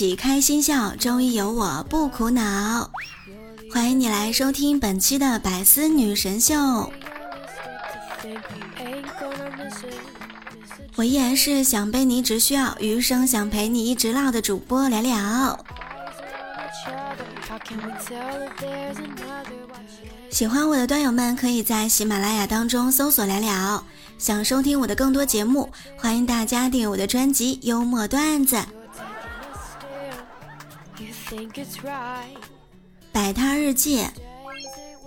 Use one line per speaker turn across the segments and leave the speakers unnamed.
起开心笑，周一有我不苦恼。欢迎你来收听本期的百思女神秀。我依然是想被你只需要余生想陪你一直唠的主播聊聊。喜欢我的段友们可以在喜马拉雅当中搜索聊聊。想收听我的更多节目，欢迎大家订阅我的专辑《幽默段子》。摆摊日记，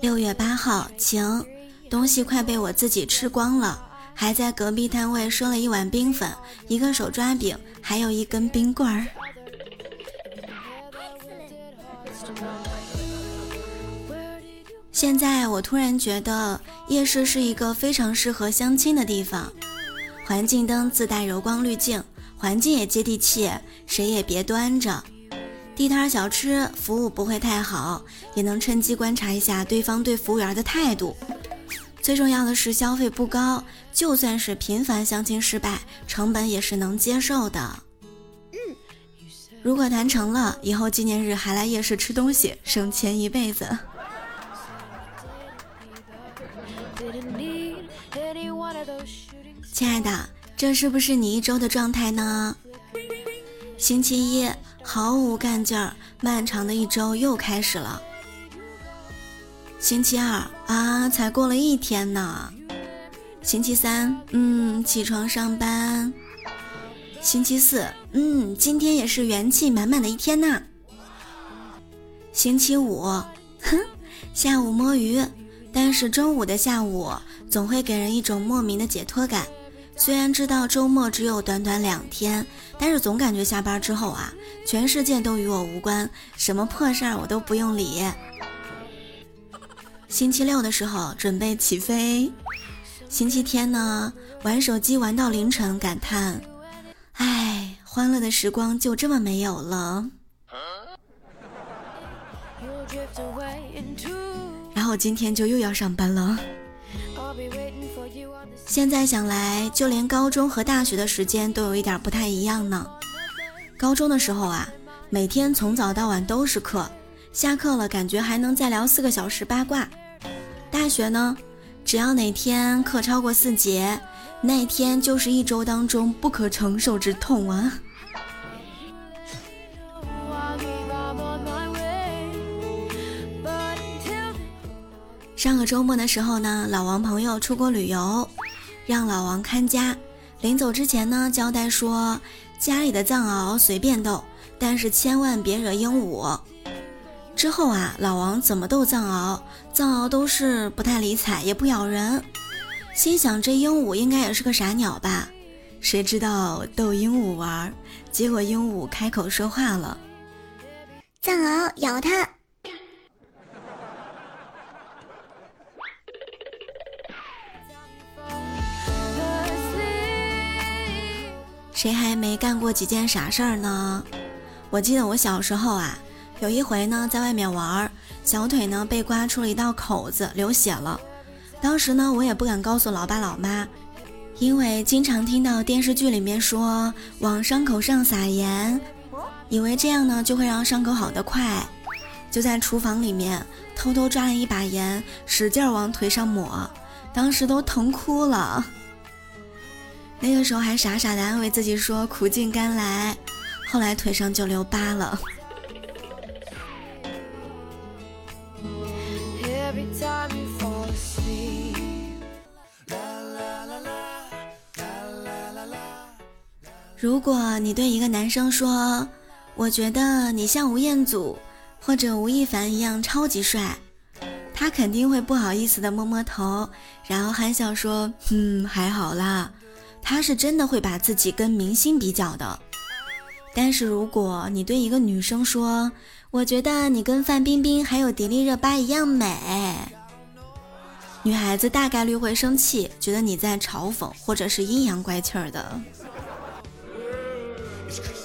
六月八号，晴，东西快被我自己吃光了，还在隔壁摊位赊了一碗冰粉、一个手抓饼，还有一根冰棍儿。现在我突然觉得夜市是一个非常适合相亲的地方，环境灯自带柔光滤镜，环境也接地气，谁也别端着。地摊小吃服务不会太好，也能趁机观察一下对方对服务员的态度。最重要的是消费不高，就算是频繁相亲失败，成本也是能接受的。嗯，如果谈成了，以后纪念日还来夜市吃东西，省钱一辈子。亲爱的，这是不是你一周的状态呢？星期一毫无干劲儿，漫长的一周又开始了。星期二啊，才过了一天呢。星期三，嗯，起床上班。星期四，嗯，今天也是元气满满的一天呐。星期五，哼，下午摸鱼。但是中午的下午总会给人一种莫名的解脱感。虽然知道周末只有短短两天，但是总感觉下班之后啊，全世界都与我无关，什么破事儿我都不用理。星期六的时候准备起飞，星期天呢玩手机玩到凌晨，感叹：唉，欢乐的时光就这么没有了。然后今天就又要上班了。现在想来，就连高中和大学的时间都有一点不太一样呢。高中的时候啊，每天从早到晚都是课，下课了感觉还能再聊四个小时八卦。大学呢，只要哪天课超过四节，那天就是一周当中不可承受之痛啊。上个周末的时候呢，老王朋友出国旅游，让老王看家。临走之前呢，交代说家里的藏獒随便逗，但是千万别惹鹦鹉。之后啊，老王怎么逗藏獒，藏獒都是不太理睬，也不咬人。心想这鹦鹉应该也是个傻鸟吧？谁知道逗鹦鹉玩，结果鹦鹉开口说话了：“
藏獒咬它。”
谁还没干过几件傻事儿呢？我记得我小时候啊，有一回呢，在外面玩儿，小腿呢被刮出了一道口子，流血了。当时呢，我也不敢告诉老爸老妈，因为经常听到电视剧里面说往伤口上撒盐，以为这样呢就会让伤口好得快，就在厨房里面偷偷抓了一把盐，使劲往腿上抹，当时都疼哭了。那个时候还傻傻的安慰自己说苦尽甘来，后来腿上就留疤了。如果你对一个男生说，我觉得你像吴彦祖或者吴亦凡一样超级帅，他肯定会不好意思的摸摸头，然后憨笑说，嗯，还好啦。他是真的会把自己跟明星比较的，但是如果你对一个女生说我觉得你跟范冰冰还有迪丽热巴一样美。女孩子大概率会生气，觉得你在嘲讽或者是阴阳怪气儿的。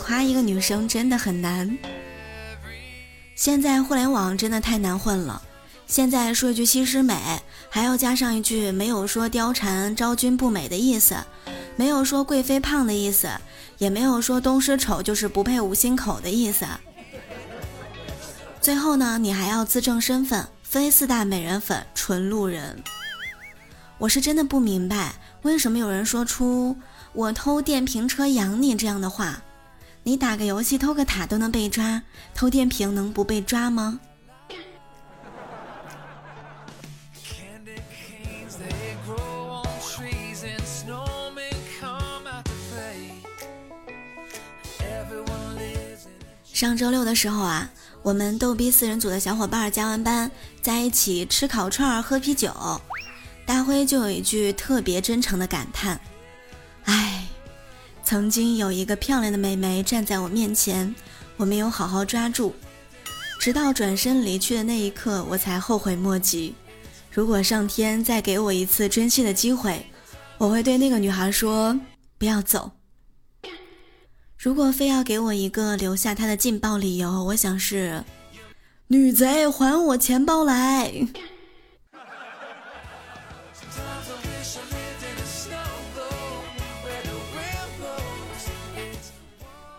夸一个女生真的很难。现在互联网真的太难混了。现在说一句西施美，还要加上一句没有说貂蝉昭君不美的意思，没有说贵妃胖的意思，也没有说东施丑就是不配五星口的意思。最后呢，你还要自证身份，非四大美人粉，纯路人。我是真的不明白，为什么有人说出“我偷电瓶车养你”这样的话？你打个游戏偷个塔都能被抓，偷电瓶能不被抓吗？上周六的时候啊，我们逗逼四人组的小伙伴加完班，在一起吃烤串、喝啤酒。大辉就有一句特别真诚的感叹：“哎，曾经有一个漂亮的美眉站在我面前，我没有好好抓住，直到转身离去的那一刻，我才后悔莫及。如果上天再给我一次珍惜的机会，我会对那个女孩说：不要走。”如果非要给我一个留下他的劲爆理由，我想是女贼还我钱包来。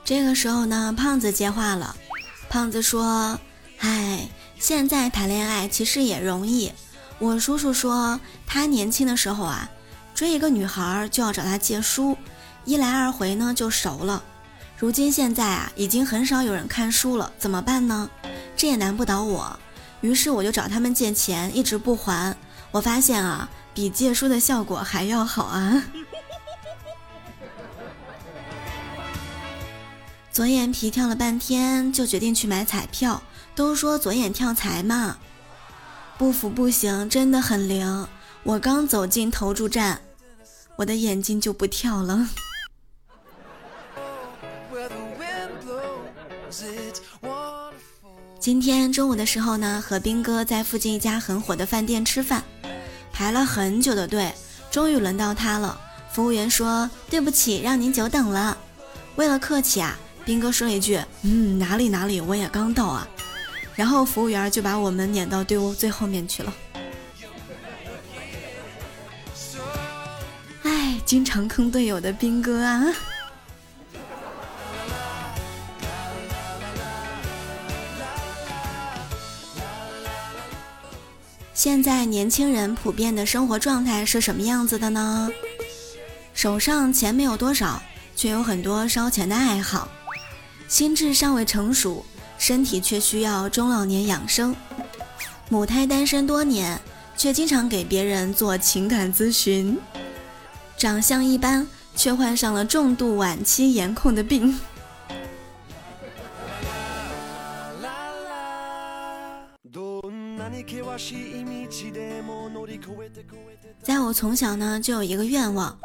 这个时候呢，胖子接话了。胖子说：“唉，现在谈恋爱其实也容易。我叔叔说，他年轻的时候啊，追一个女孩就要找她借书，一来二回呢就熟了。”如今现在啊，已经很少有人看书了，怎么办呢？这也难不倒我，于是我就找他们借钱，一直不还。我发现啊，比借书的效果还要好啊。左眼皮跳了半天，就决定去买彩票。都说左眼跳财嘛，不服不行，真的很灵。我刚走进投注站，我的眼睛就不跳了。今天中午的时候呢，和兵哥在附近一家很火的饭店吃饭，排了很久的队，终于轮到他了。服务员说：“对不起，让您久等了。”为了客气啊，兵哥说了一句：“嗯，哪里哪里，我也刚到啊。”然后服务员就把我们撵到队伍最后面去了。哎，经常坑队友的兵哥啊！现在年轻人普遍的生活状态是什么样子的呢？手上钱没有多少，却有很多烧钱的爱好；心智尚未成熟，身体却需要中老年养生；母胎单身多年，却经常给别人做情感咨询；长相一般，却患上了重度晚期颜控的病。在我从小呢，就有一个愿望，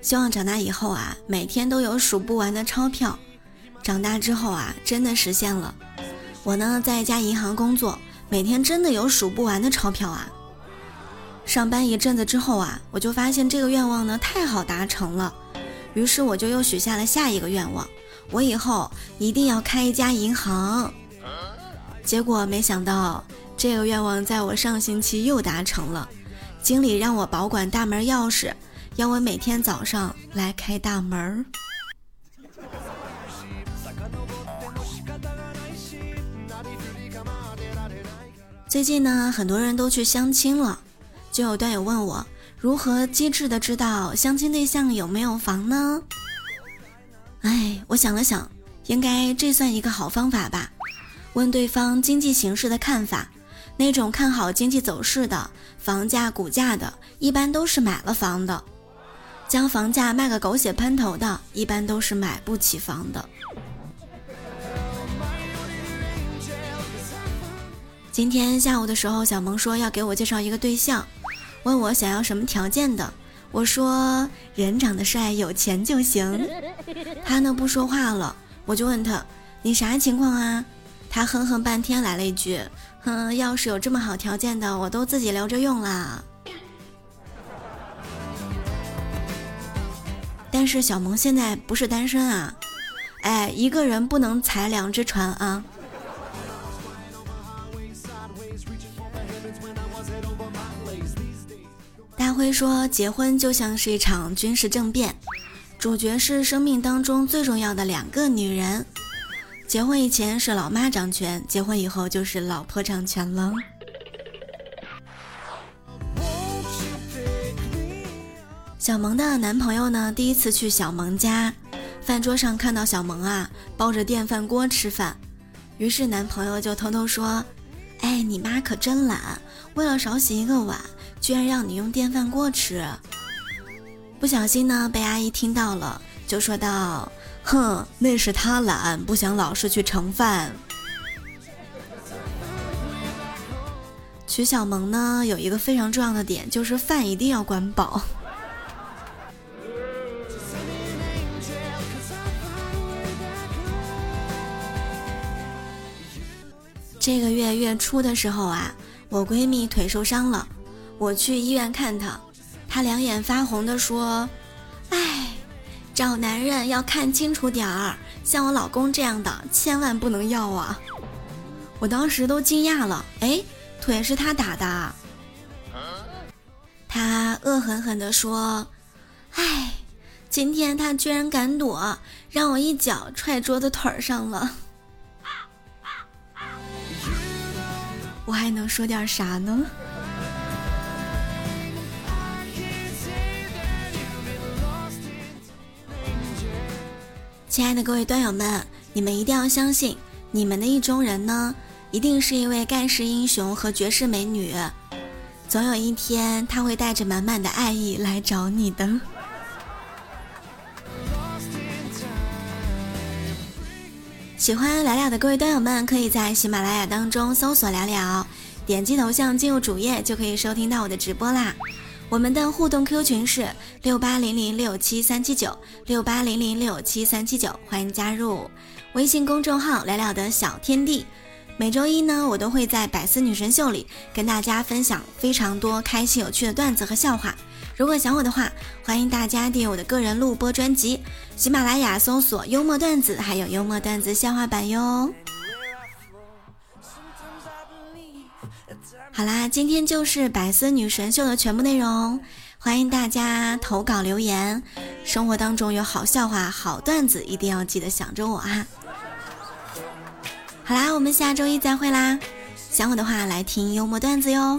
希望长大以后啊，每天都有数不完的钞票。长大之后啊，真的实现了。我呢，在一家银行工作，每天真的有数不完的钞票啊。上班一阵子之后啊，我就发现这个愿望呢太好达成了，于是我就又许下了下一个愿望，我以后一定要开一家银行。结果没想到。这个愿望在我上星期又达成了，经理让我保管大门钥匙，要我每天早上来开大门。最近呢，很多人都去相亲了，就有段友问我如何机智的知道相亲对象有没有房呢？哎，我想了想，应该这算一个好方法吧？问对方经济形势的看法。那种看好经济走势的房价、股价的，一般都是买了房的；将房价卖个狗血喷头的，一般都是买不起房的。今天下午的时候，小萌说要给我介绍一个对象，问我想要什么条件的。我说人长得帅、有钱就行。他呢不说话了，我就问他：“你啥情况啊？”他哼哼半天，来了一句：“哼，要是有这么好条件的，我都自己留着用啦。”但是小萌现在不是单身啊，哎，一个人不能踩两只船啊。大辉说：“结婚就像是一场军事政变，主角是生命当中最重要的两个女人。结婚以前是老妈掌权，结婚以后就是老婆掌权了。”小萌的男朋友呢，第一次去小萌家，饭桌上看到小萌啊抱着电饭锅吃饭，于是男朋友就偷偷说：“哎，你妈可真懒，为了少洗一个碗。”居然让你用电饭锅吃，不小心呢被阿姨听到了，就说道：“哼，那是他懒，不想老是去盛饭。”娶小萌呢有一个非常重要的点，就是饭一定要管饱。这个月月初的时候啊，我闺蜜腿受伤了。我去医院看她，她两眼发红的说：“哎，找男人要看清楚点儿，像我老公这样的千万不能要啊！”我当时都惊讶了，哎，腿是他打的。他恶狠狠地说：“哎，今天他居然敢躲，让我一脚踹桌子腿上了。”我还能说点啥呢？亲爱的各位段友们，你们一定要相信，你们的意中人呢，一定是一位盖世英雄和绝世美女。总有一天，他会带着满满的爱意来找你的。喜欢聊聊的各位段友们，可以在喜马拉雅当中搜索聊聊，点击头像进入主页，就可以收听到我的直播啦。我们的互动 Q 群是六八零零六七三七九六八零零六七三七九，欢迎加入微信公众号“聊聊的小天地”。每周一呢，我都会在百思女神秀里跟大家分享非常多开心有趣的段子和笑话。如果想我的话，欢迎大家订阅我的个人录播专辑，喜马拉雅搜索“幽默段子”，还有幽默段子笑话版哟。好啦，今天就是百思女神秀的全部内容，欢迎大家投稿留言。生活当中有好笑话、好段子，一定要记得想着我啊。好啦，我们下周一再会啦！想我的话，来听幽默段子哟。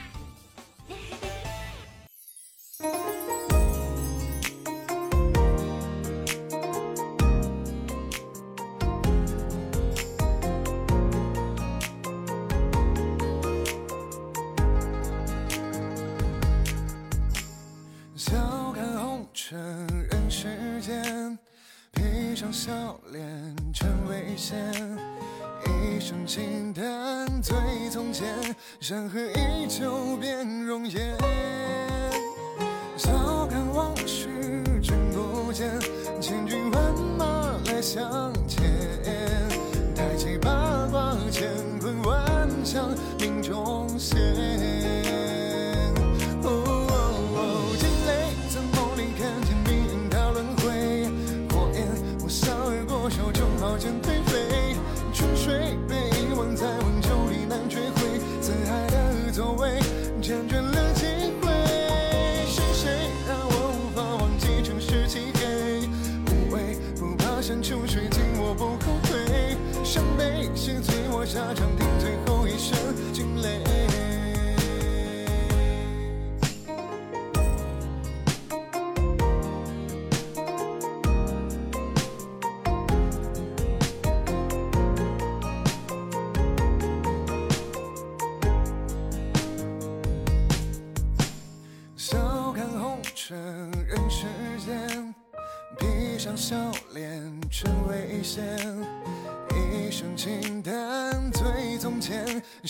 一生轻叹醉从前，山河依旧变容颜。笑看往事君不见，千军万马来相见。太起八卦乾坤万象，命中现。下场听最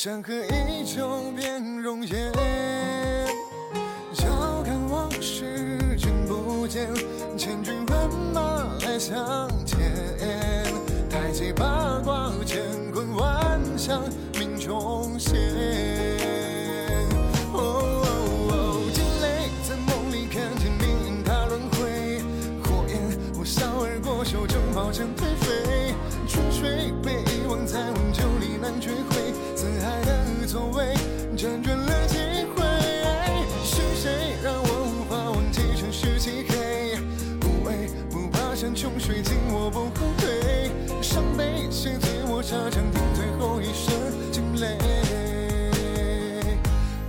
山河依旧变容颜。山穷水尽，我不后退。伤悲写醉我沙场，听最后一声惊雷。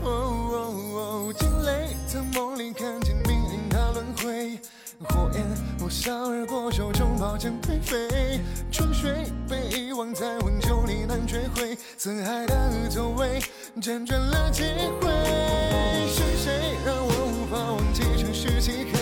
哦，惊雷在梦里看见命运它轮回，火焰呼啸而过，手中宝剑颓废。春水被遗忘在温酒里难追回，四海的座位辗转了几回。是谁让我无法忘记尘世漆黑？